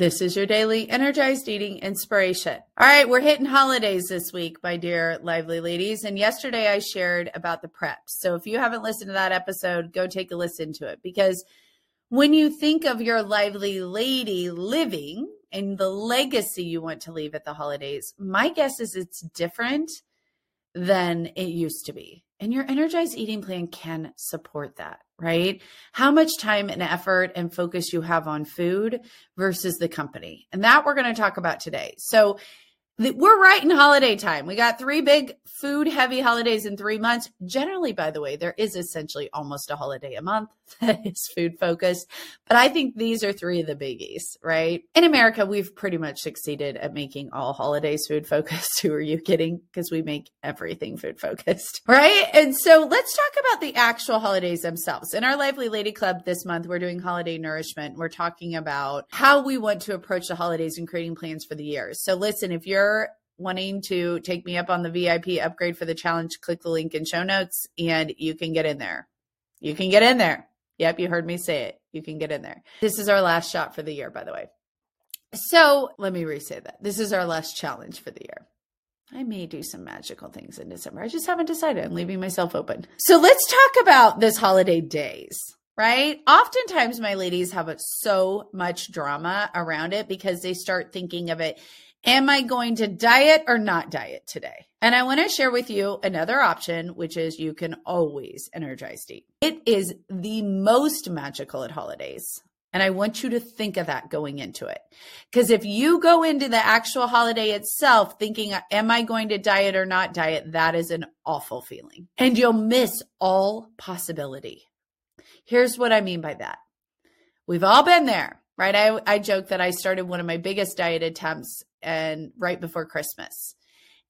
This is your daily energized eating inspiration. All right, we're hitting holidays this week, my dear lively ladies. And yesterday I shared about the preps. So if you haven't listened to that episode, go take a listen to it because when you think of your lively lady living and the legacy you want to leave at the holidays, my guess is it's different than it used to be. And your energized eating plan can support that, right? How much time and effort and focus you have on food versus the company. And that we're going to talk about today. So we're right in holiday time. We got three big food heavy holidays in three months. Generally, by the way, there is essentially almost a holiday a month that is food focused. But I think these are three of the biggies, right? In America, we've pretty much succeeded at making all holidays food focused. Who are you kidding? Because we make everything food focused, right? And so let's talk about the actual holidays themselves. In our Lively Lady Club this month, we're doing holiday nourishment. We're talking about how we want to approach the holidays and creating plans for the year. So listen, if you're wanting to take me up on the VIP upgrade for the challenge, click the link in show notes and you can get in there. You can get in there. Yep, you heard me say it. You can get in there. This is our last shot for the year, by the way. So let me re say that. This is our last challenge for the year. I may do some magical things in December. I just haven't decided. I'm leaving myself open. So let's talk about this holiday days, right? Oftentimes, my ladies have so much drama around it because they start thinking of it Am I going to diet or not diet today? And I want to share with you another option, which is you can always energize deep. It is the most magical at holidays. And I want you to think of that going into it. Because if you go into the actual holiday itself thinking, am I going to diet or not diet? That is an awful feeling. And you'll miss all possibility. Here's what I mean by that. We've all been there, right? I, I joke that I started one of my biggest diet attempts and right before Christmas.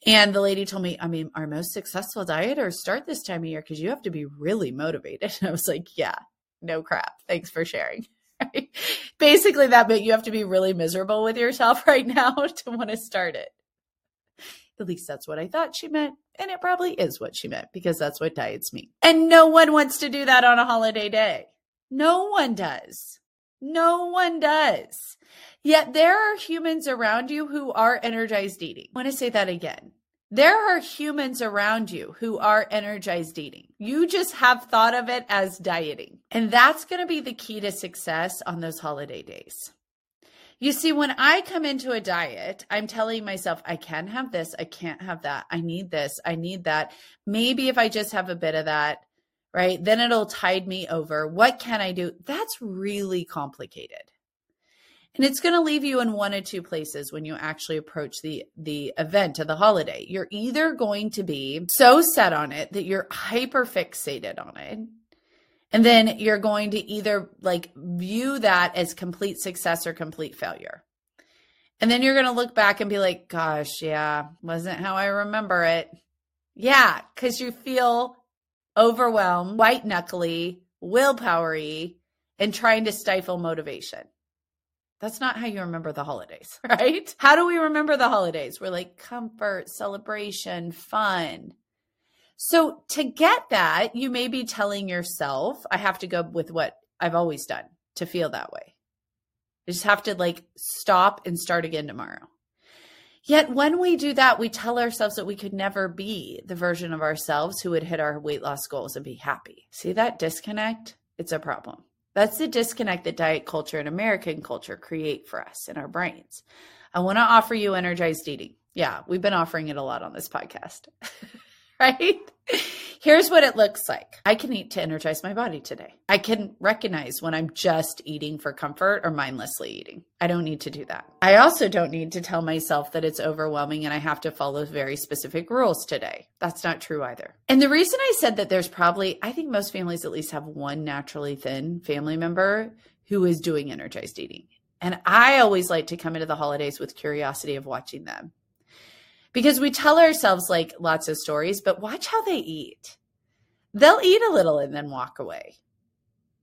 And the lady told me, I mean, our most successful dieters start this time of year because you have to be really motivated. And I was like, yeah, no crap. Thanks for sharing. Basically, that meant you have to be really miserable with yourself right now to want to start it. At least that's what I thought she meant. And it probably is what she meant because that's what diets mean. And no one wants to do that on a holiday day. No one does. No one does. Yet there are humans around you who are energized eating. I want to say that again. There are humans around you who are energized eating. You just have thought of it as dieting. And that's going to be the key to success on those holiday days. You see, when I come into a diet, I'm telling myself, I can have this, I can't have that, I need this, I need that. Maybe if I just have a bit of that, right, then it'll tide me over. What can I do? That's really complicated. And it's going to leave you in one or two places when you actually approach the the event of the holiday. You're either going to be so set on it that you're hyper fixated on it. And then you're going to either like view that as complete success or complete failure. And then you're going to look back and be like, gosh, yeah, wasn't how I remember it. Yeah, because you feel overwhelmed, white knuckly, willpowery, and trying to stifle motivation. That's not how you remember the holidays, right? How do we remember the holidays? We're like comfort, celebration, fun. So to get that, you may be telling yourself, I have to go with what I've always done to feel that way. I just have to like stop and start again tomorrow. Yet when we do that, we tell ourselves that we could never be the version of ourselves who would hit our weight loss goals and be happy. See that disconnect? It's a problem. That's the disconnect that diet culture and American culture create for us in our brains. I want to offer you energized eating. Yeah, we've been offering it a lot on this podcast. right? Here's what it looks like. I can eat to energize my body today. I can recognize when I'm just eating for comfort or mindlessly eating. I don't need to do that. I also don't need to tell myself that it's overwhelming and I have to follow very specific rules today. That's not true either. And the reason I said that there's probably, I think most families at least have one naturally thin family member who is doing energized eating. And I always like to come into the holidays with curiosity of watching them because we tell ourselves like lots of stories, but watch how they eat. They'll eat a little and then walk away.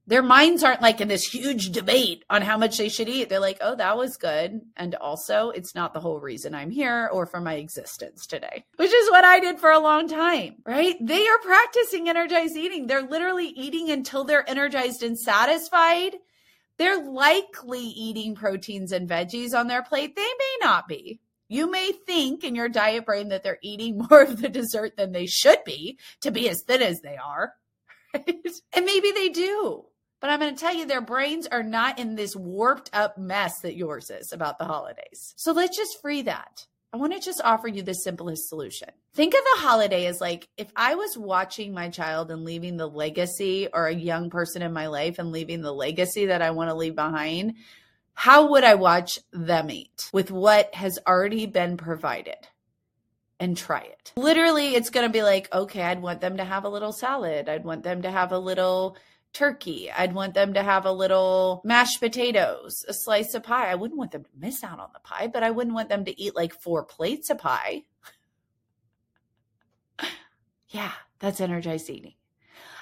Their minds aren't like in this huge debate on how much they should eat. They're like, oh, that was good. And also, it's not the whole reason I'm here or for my existence today, which is what I did for a long time, right? They are practicing energized eating. They're literally eating until they're energized and satisfied They're likely eating proteins and veggies on their plate. They may not be. You may think in your diet brain that they're eating more of the dessert than they should be to be as thin as they are. Right? And maybe they do. But I'm going to tell you, their brains are not in this warped up mess that yours is about the holidays. So let's just free that. I want to just offer you the simplest solution. Think of the holiday as like if I was watching my child and leaving the legacy, or a young person in my life and leaving the legacy that I want to leave behind, how would I watch them eat with what has already been provided? And try it. Literally, it's going to be like, okay, I'd want them to have a little salad. I'd want them to have a little turkey. I'd want them to have a little mashed potatoes, a slice of pie. I wouldn't want them to miss out on the pie, but I wouldn't want them to eat like four plates of pie. yeah, that's energized eating.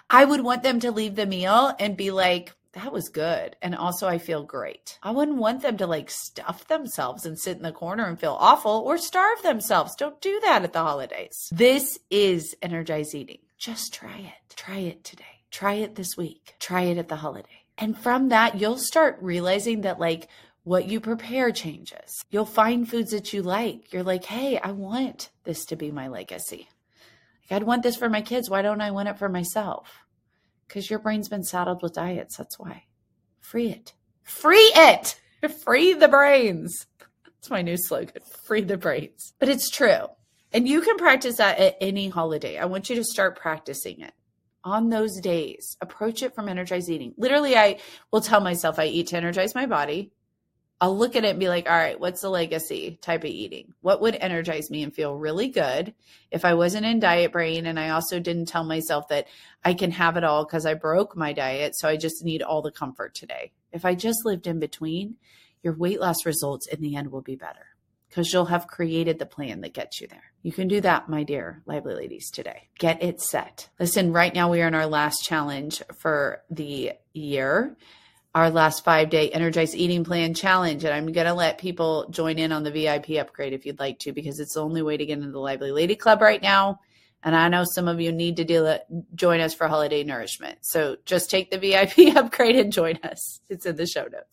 I would want them to leave the meal and be like, that was good. And also, I feel great. I wouldn't want them to like stuff themselves and sit in the corner and feel awful or starve themselves. Don't do that at the holidays. This is energized eating. Just try it. Try it today. Try it this week. Try it at the holiday. And from that, you'll start realizing that like what you prepare changes. You'll find foods that you like. You're like, hey, I want this to be my legacy. I'd want this for my kids. Why don't I want it for myself? Because your brain's been saddled with diets. That's why. Free it. Free it. Free the brains. That's my new slogan. Free the brains. But it's true. And you can practice that at any holiday. I want you to start practicing it on those days. Approach it from energized eating. Literally, I will tell myself I eat to energize my body. I'll look at it and be like, all right, what's the legacy type of eating? What would energize me and feel really good if I wasn't in diet brain? And I also didn't tell myself that I can have it all because I broke my diet. So I just need all the comfort today. If I just lived in between, your weight loss results in the end will be better because you'll have created the plan that gets you there. You can do that, my dear lively ladies, today. Get it set. Listen, right now we are in our last challenge for the year our last five day energized eating plan challenge. And I'm going to let people join in on the VIP upgrade if you'd like to, because it's the only way to get into the Lively Lady Club right now. And I know some of you need to it, join us for holiday nourishment. So just take the VIP upgrade and join us. It's in the show notes.